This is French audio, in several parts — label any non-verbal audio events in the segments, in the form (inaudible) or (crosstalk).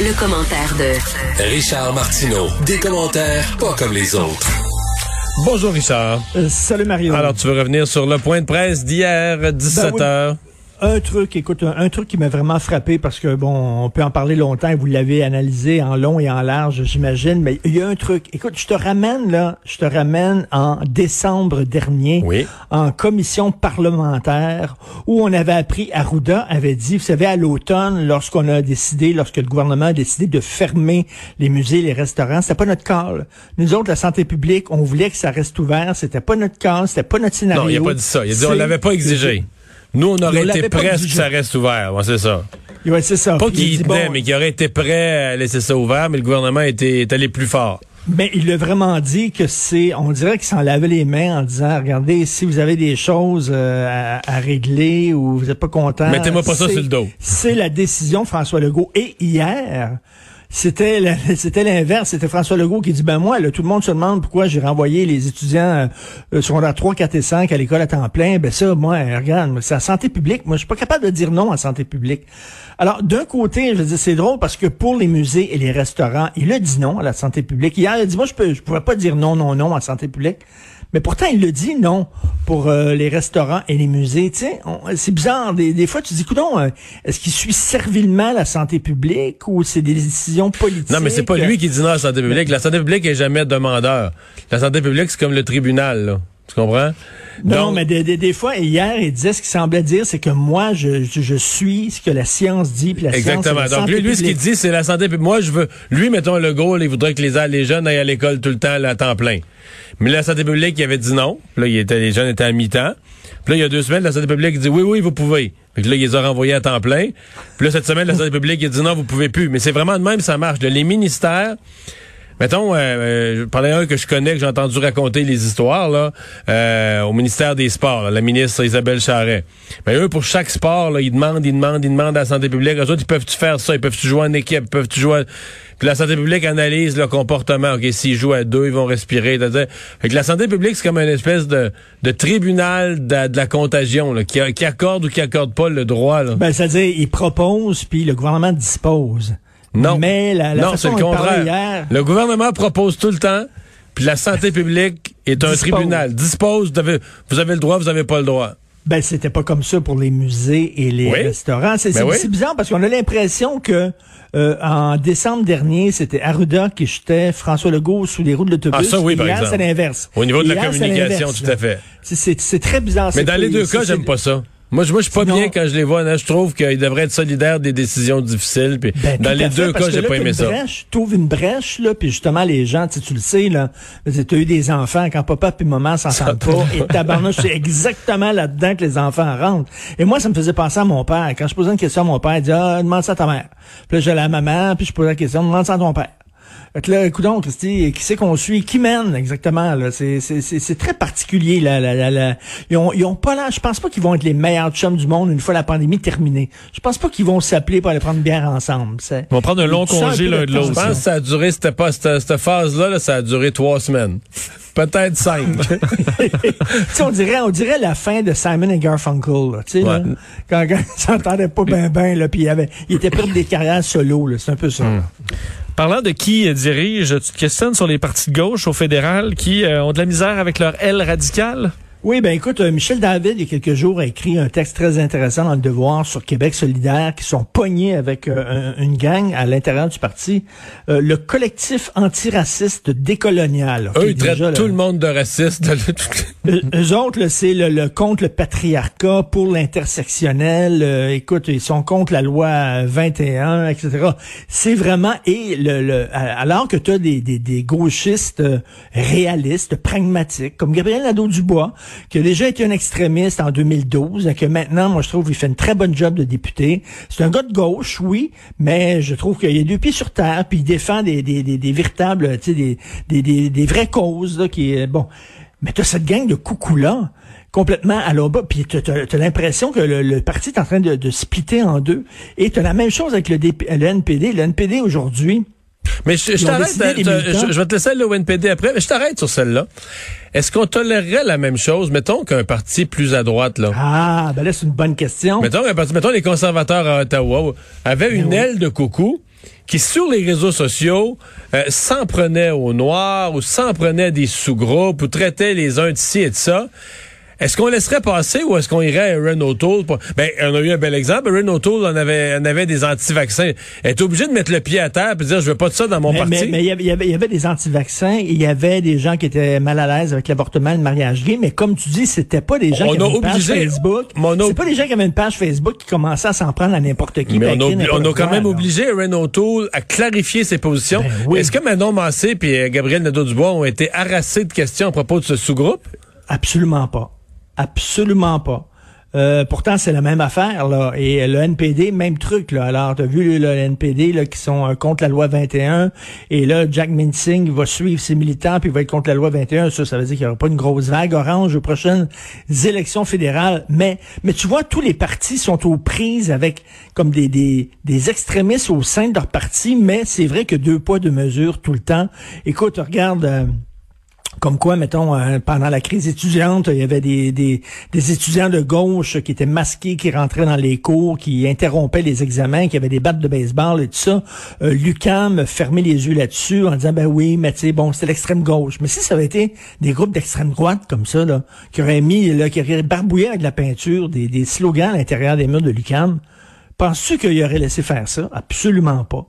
Le, commentaire de Richard Martineau. Des commentaires pas comme les autres. Bonjour Richard. Euh, salut Mario. Alors tu veux revenir sur le point de presse d'hier, 17h. Ben oui. Un truc, écoute, un, un, truc qui m'a vraiment frappé parce que bon, on peut en parler longtemps et vous l'avez analysé en long et en large, j'imagine, mais il y a un truc. Écoute, je te ramène là, je te ramène en décembre dernier oui. en commission parlementaire où on avait appris, Arruda avait dit, vous savez, à l'automne, lorsqu'on a décidé, lorsque le gouvernement a décidé de fermer les musées, les restaurants, c'était pas notre call. Nous autres, la santé publique, on voulait que ça reste ouvert, c'était pas notre call, c'était pas notre scénario. Non, il a pas dit ça. Il a dit on l'avait pas exigé. Nous, on aurait été prêts à ce que ça reste ouvert. Ouais, c'est ça. Ouais, c'est ça. Pas qu'il tenait, bon, mais qu'il aurait été prêt à laisser ça ouvert, mais le gouvernement était, est allé plus fort. Mais il a vraiment dit que c'est, on dirait qu'il s'en lavait les mains en disant, regardez, si vous avez des choses euh, à, à, régler ou vous n'êtes pas content. Mettez-moi pas ça sur le dos. C'est la décision de François Legault. Et hier, c'était (laughs) c'était l'inverse. C'était François Legault qui dit ben moi, là, tout le monde se demande pourquoi j'ai renvoyé les étudiants euh, secondaires 3, 4 et 5 à l'école à temps plein. Ben ça, moi, regarde, c'est la santé publique. Moi, je suis pas capable de dire non à santé publique. Alors, d'un côté, je veux dire, c'est drôle parce que pour les musées et les restaurants, il a dit non à la santé publique. Hier, il a dit moi, je peux, je pouvais pas dire non, non, non à la santé publique. Mais pourtant, il le dit non pour euh, les restaurants et les musées. C'est bizarre. Des, des, fois, tu dis, euh, est-ce qu'il suit servilement la santé publique ou c'est des décisions politiques? Non, mais c'est pas lui qui dit non à la santé publique. La santé publique est jamais demandeur. La santé publique, c'est comme le tribunal, là. Tu comprends? Non, Donc, mais des, des, des, fois, hier, il disait ce qu'il semblait dire, c'est que moi, je, je, je, suis ce que la science dit, puis la Exactement. science. Donc, lui, lui, ce qu'il dit, c'est la santé publique. Moi, je veux, lui, mettons le gros, il voudrait que les, les jeunes aillent à l'école tout le temps, là, à temps plein. Mais la santé publique, il avait dit non. Là, il était, les jeunes étaient à mi-temps. Puis là, il y a deux semaines, la santé publique dit oui, oui, vous pouvez. Puis là, il les a renvoyés à temps plein. Puis là, cette semaine, la santé publique, il a dit non, vous pouvez plus. Mais c'est vraiment de même, ça marche. Les ministères, Mettons, euh, parlais un que je connais, que j'ai entendu raconter les histoires là, euh, au ministère des Sports, là, la ministre Isabelle Charret. Mais eux, pour chaque sport, là, ils demandent, ils demandent, ils demandent à la santé publique. Eux autres, ils peuvent-tu faire ça? Ils peuvent-tu jouer en équipe? Peuvent-tu jouer... Puis la santé publique analyse le comportement. OK, s'ils jouent à deux, ils vont respirer. Fait que la santé publique, c'est comme une espèce de, de tribunal de, la contagion là, qui, qui, accorde ou qui accorde pas le droit. Là. Ben, c'est-à-dire, ils proposent, puis le gouvernement dispose. Non. Mais la, la non, c'est le contraire. Hier... Le gouvernement propose tout le temps, puis la santé publique est un Dispose. tribunal. Dispose, vous avez, vous avez le droit, vous avez pas le droit. Ben, c'était pas comme ça pour les musées et les Oui. restaurants. C'est Ben oui. bizarre parce qu'on a l'impression que euh, en décembre dernier, c'était Arruda qui jetait François Legault sous les roues de l'autobus. Ah, ça, oui, par hier, c'est l'inverse. Au niveau de la Hier, communication, tout à fait. C'est- très bizarre. Mais dans les deux cas, j'aime pas ça. Moi, je, moi, je suis pas bien quand je les vois. hein. Je trouve qu'ils devraient être solidaires des décisions difficiles. Puis Ben, dans les fait, deux cas, j'ai pas aimé ça. Brèche, t'ouvres une brèche, là, puis justement, les gens, tu sais, tu le sais, là, tu as eu des enfants, quand papa puis maman s'entendent pas, et tabarnouche, c'est exactement là-dedans que les enfants rentrent. Et moi, ça me faisait penser à mon père. Quand je posais une question à mon père, il dit, ah, demande ça à ta mère. Puis là, j'allais à ma maman, puis je posais la question, demande ça à ton père. Fait que là, écoute donc, Christy, qui c'est qu'on suit? Qui mène exactement? Là? C'est, c'est, c'est, c'est très particulier. Là, là, là, là. Ils, ont, ils ont pas là. Je pense pas qu'ils vont être les meilleurs chums du monde une fois la pandémie terminée. Je pense pas qu'ils vont s'appeler pour aller prendre une bière ensemble. Ils vont prendre un long congé l'un de la l'autre. Je pense que ça a duré, c'était pas, cette, cette phase-là, là, ça a duré trois semaines. Peut-être cinq. (laughs) tu sais, on dirait, on dirait la fin de Simon et Garfunkel, là, tu sais, là. Ouais. quand, quand ils s'entendaient pas bien, ben, là, puis il avait, il était près des carrières solo, là. C'est un peu ça. Hmm. Parlant de qui dirige, tu te questionnes sur les partis de gauche au fédéral qui euh, ont de la misère avec leur aile radicale? Oui, ben écoute, euh, Michel David, il y a quelques jours, a écrit un texte très intéressant dans le Devoir sur Québec solidaire, qui sont pognés avec euh, un- une gang à l'intérieur du parti. Euh, le collectif antiraciste décolonial. Eux, ils traitent tout le monde de raciste. (laughs) Eux, autres, c'est le, le contre le patriarcat, pour l'intersectionnel. euh, écoute, ils sont contre la loi 21, etc. C'est vraiment et le, le alors que tu as des, des, des gauchistes réalistes, pragmatiques, comme Gabriel Nadeau-Dubois, qui a déjà été un extrémiste en 2012, et que maintenant, moi, je trouve qu'il fait une très bonne job de député. C'est un gars de gauche, oui, mais je trouve qu'il a deux pieds sur terre, puis il défend des, des, des, des véritables, tu sais, des, des, des, des vraies causes, là, qui est, bon. Mais t'as cette gang de coucou-là, complètement à l'en bas, puis t'as, t'as- t'as l'impression que le, le parti est en train de, de splitter en deux. Et t'as la même chose avec le, DP le NPD. Le NPD, aujourd'hui, Mais je, je t'arrête, militants. je, je vais te laisser aller au NPD après, mais je t'arrête sur celle-là. Est-ce qu'on tolérerait la même chose, mettons qu'un parti plus à droite, là? ah, ben là, c'est une bonne question. Mettons, qu'un parti- mettons les conservateurs à Ottawa avaient Ben une aile de coucou qui, sur les réseaux sociaux, euh, s'en prenait aux Noirs ou s'en prenait à des sous-groupes ou traitait les uns d'ici et de ça. Est-ce qu'on laisserait passer ou est-ce qu'on irait à Renault Toll? pour- Ben, on a eu un bel exemple. Renault Toll, on avait, on avait des anti-vaccins. Elle est obligée de mettre le pied à terre et dire, je veux pas de ça dans mon mais, parti. mais- il y avait- il y avait, y avait des anti-vaccins, il y avait des gens qui étaient mal à l'aise avec l'avortement et le mariage gay, mais comme tu dis, c'était pas des gens On qui avaient une page Facebook. C'est pas des gens qui avaient une page Facebook qui commençaient à s'en prendre à n'importe qui. Mais ben, on obli- on a quand même obligé Renault Toll à clarifier ses positions. Ben oui. Est-ce que Manon Massé et Gabriel Nadeau-Dubois ont été harassés de questions à propos de ce sous-groupe? Absolument pas. Absolument pas. Euh, pourtant, c'est la même affaire, là. Et le NPD, même truc, là. Alors, t'as vu le NPD, là, qui sont euh, contre la loi 21. Et là, Jack Minsing va suivre ses militants, puis va être contre la loi 21. Ça, ça veut dire qu'il n'y aura pas une grosse vague orange aux prochaines élections fédérales. Mais, mais tu vois, tous les partis sont aux prises avec, comme des, des, des extrémistes au sein de leur parti. Mais c'est vrai que deux poids, deux mesures tout le temps. Écoute, regarde... euh, comme quoi, mettons, euh, pendant la crise étudiante, il y avait des, des, étudiants de gauche qui étaient masqués, qui rentraient dans les cours, qui interrompaient les examens, qui avaient des battes de baseball et tout ça. Euh, Lucam fermait les yeux là-dessus en disant, ben oui, mais tu sais, bon, c'était l'extrême gauche. Mais si ça avait été des groupes d'extrême droite comme ça, là, qui auraient mis, là, qui auraient barbouillé avec de la peinture des, des slogans à l'intérieur des murs de Lucam, penses-tu qu'il aurait laissé faire ça? Absolument pas.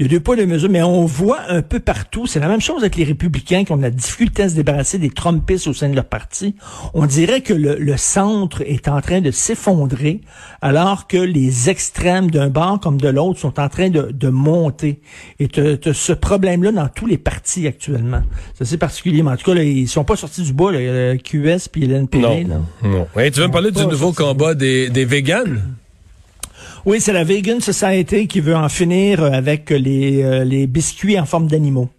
Il y a deux poids, deux mesures, mais on voit un peu partout. C'est la même chose avec les républicains qui ont de la difficulté à se débarrasser des trompistes au sein de leur parti. On dirait que le, le centre est en train de s'effondrer, alors que les extrêmes d'un bord comme de l'autre sont en train de, de monter. Et tu as ce problème-là dans tous les partis actuellement. C'est assez particulier. Mais en tout cas, là, ils sont pas sortis du bois, là, le QS puis l'NPD. Non. là. Non. Hey, tu veux me parler du nouveau sorti. combat des, des véganes? Oui, c'est la Vegan Society qui veut en finir euh, avec les, euh, les biscuits en forme d'animaux.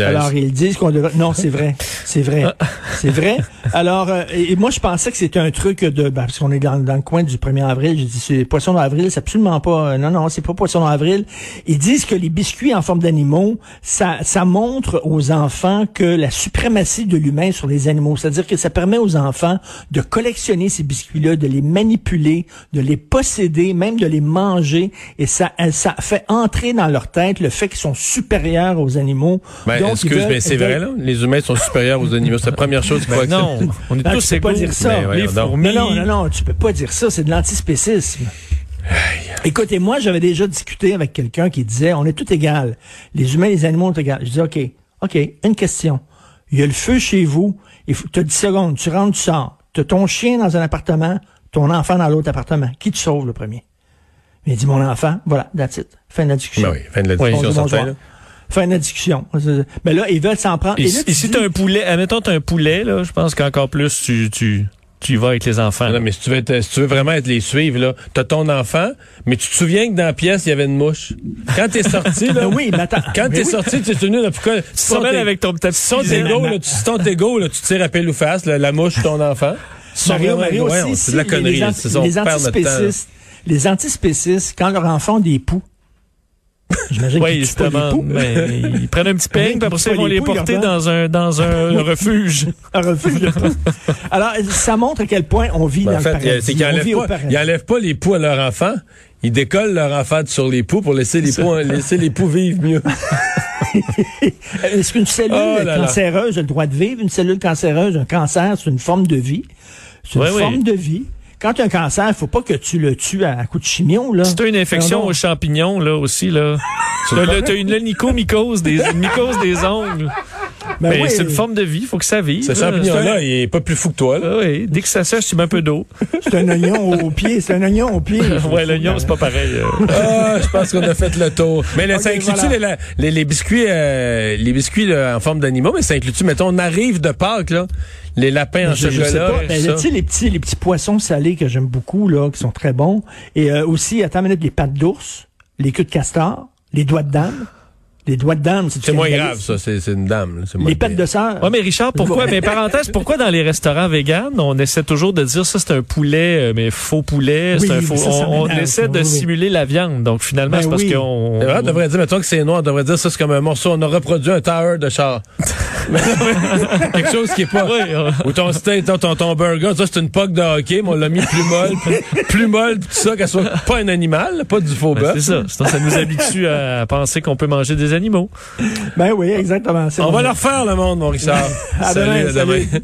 Alors, ils disent qu'on devrait... Non, c'est vrai. C'est vrai. C'est vrai. Alors, euh, et et moi, je pensais que c'était un truc de... ben, parce qu'on est dans, dans le coin du 1er avril. J'ai dit, c'est poisson d'avril. C'est absolument pas... euh, non, non, c'est pas poisson d'avril. Ils disent que les biscuits en forme d'animaux, ça, ça montre aux enfants que la suprématie de l'humain sur les animaux. C'est-à-dire que ça permet aux enfants de collectionner ces biscuits-là, de les manipuler, de les posséder, même de les manger. Et ça, ça fait entrer dans leur tête le fait qu'ils sont supérieurs aux animaux. Ben, Donc, ils excuse, veulent- mais c'est vrai, là. Les humains sont supérieurs aux animaux. C'est la première chose qu'il faut Ben non, on est Ben, tous tu peux pas dire ça. Ben, les fourmis. Non, non, non, tu peux pas dire ça, c'est de l'antispécisme. Écoutez, moi, j'avais déjà discuté avec quelqu'un qui disait, on est tout égal. Les humains et les animaux sont égaux. Je dis, OK, OK, une question. Il y a le feu chez vous, il faut, t'as 10 secondes, tu rentres, tu sors. T'as ton chien dans un appartement, ton enfant dans l'autre appartement. Qui tu sauves le premier? Il dit, mon enfant, voilà, that's it. Fin de la discussion. Ben oui, fin de la Oui. discussion, Bonjour, certain, de la discussion. Mais là, ils veulent s'en prendre. Et, Et là, si- tu et si dis- t'as un poulet, admettons t'as un poulet, là, je pense qu'encore plus tu, tu, tu y vas avec les enfants. Non, mais si tu, veux être- si tu veux vraiment être les suivre, là, t'as ton enfant, mais tu te souviens que dans la pièce, il y avait une mouche. Quand t'es sorti, (laughs) là. Ben oui, mais attends. Quand t'es oui. sorti, tu es tenu, là, pourquoi? Tu Tu te promènes avec ton petit Si ton égo, là, tu, si ton égo, là, tu tires à pile ou face, là, la mouche, ton enfant. Mario, Mario ouais, aussi, c'est de la connerie, les, anti- c'est ça, on les antispécistes, les antispécistes, quand leur enfant ont des poux, j'imagine Oui, qu'ils tuent pas justement. les poux. mais ils prennent un petit (laughs) peigne, puis après ça, ils vont les porter dans un, dans un refuge. (laughs) Un refuge (laughs) de poux. Alors, ça montre à quel point on vit Ben, dans en fait, le paradis. c'est qu'ils on enlèvent vit au pas, les poux à leur enfant. Ils décollent leur enfant sur les poux pour laisser les poux, laisser les poux vivre mieux. Est-ce qu'une cellule Oh là là. cancéreuse a le droit de vivre? Une cellule cancéreuse, un cancer, c'est une forme de vie. C'est une Ouais, oui. forme de vie. Quand tu as un cancer, il faut pas que tu le tues à, à coup de chimio, là. Si t'as une infection Non, non. aux champignons, là, aussi, là. (laughs) T'as le- t'as une mycose des, mycose des ongles. Ben Mais oui. c'est une forme de vie, il faut que ça vive. Ce là. champignon-là, il est pas plus fou que toi, là. Ah oui, dès que ça sèche, tu mets un peu d'eau. (laughs) C'est un oignon au (laughs) pied, c'est un oignon au pied. ouais, l'oignon, c'est pas pareil. euh. (laughs) Ah, je pense qu'on a fait le tour. Mais là, Ok, ça inclut-tu voilà. les, la- les, les biscuits, euh, les biscuits là, en forme d'animaux, mais ça inclut-tu, mettons, on arrive de Pâques, là, les lapins en Je, je sais chocolat. pas. et Ben, tu sais, les petits, les petits poissons salés que j'aime beaucoup, là, qui sont très bons. Et euh, aussi, attends une minute, les pattes d'ours, les queues de castor, les doigts de dame. Les doigts de dame, c'est C'est moins grave, ça. C'est c'est une dame. là. Les pattes pire. de sœur. Ouais, mais Richard, pourquoi, mais parenthèse, pourquoi dans les restaurants véganes, on essaie toujours de dire ça, c'est un poulet, euh, mais faux poulet, Oui, c'est un faux, ça, ça on, essaie de oui, oui. simuler la viande. Donc, finalement, Ben c'est parce oui. qu'on, vrai, on devrait dire, mettons que c'est noir, on devrait dire ça, c'est comme un morceau, on a reproduit un tower de char. (laughs) (laughs) Quelque chose qui est pas. Ou ton steak, ton, ton, ton burger, ça c'est une poque de hockey, mais on l'a mis plus molle, plus, plus molle, pis tout ça, qu'elle soit pas un animal, pas du faux Ben, bœuf. c'est ça. Sinon, ça nous habitue à penser qu'on peut manger des animaux. Ben oui, exactement. On bon. va le refaire, le monde, mon Richard. À demain, à demain. salut. (laughs)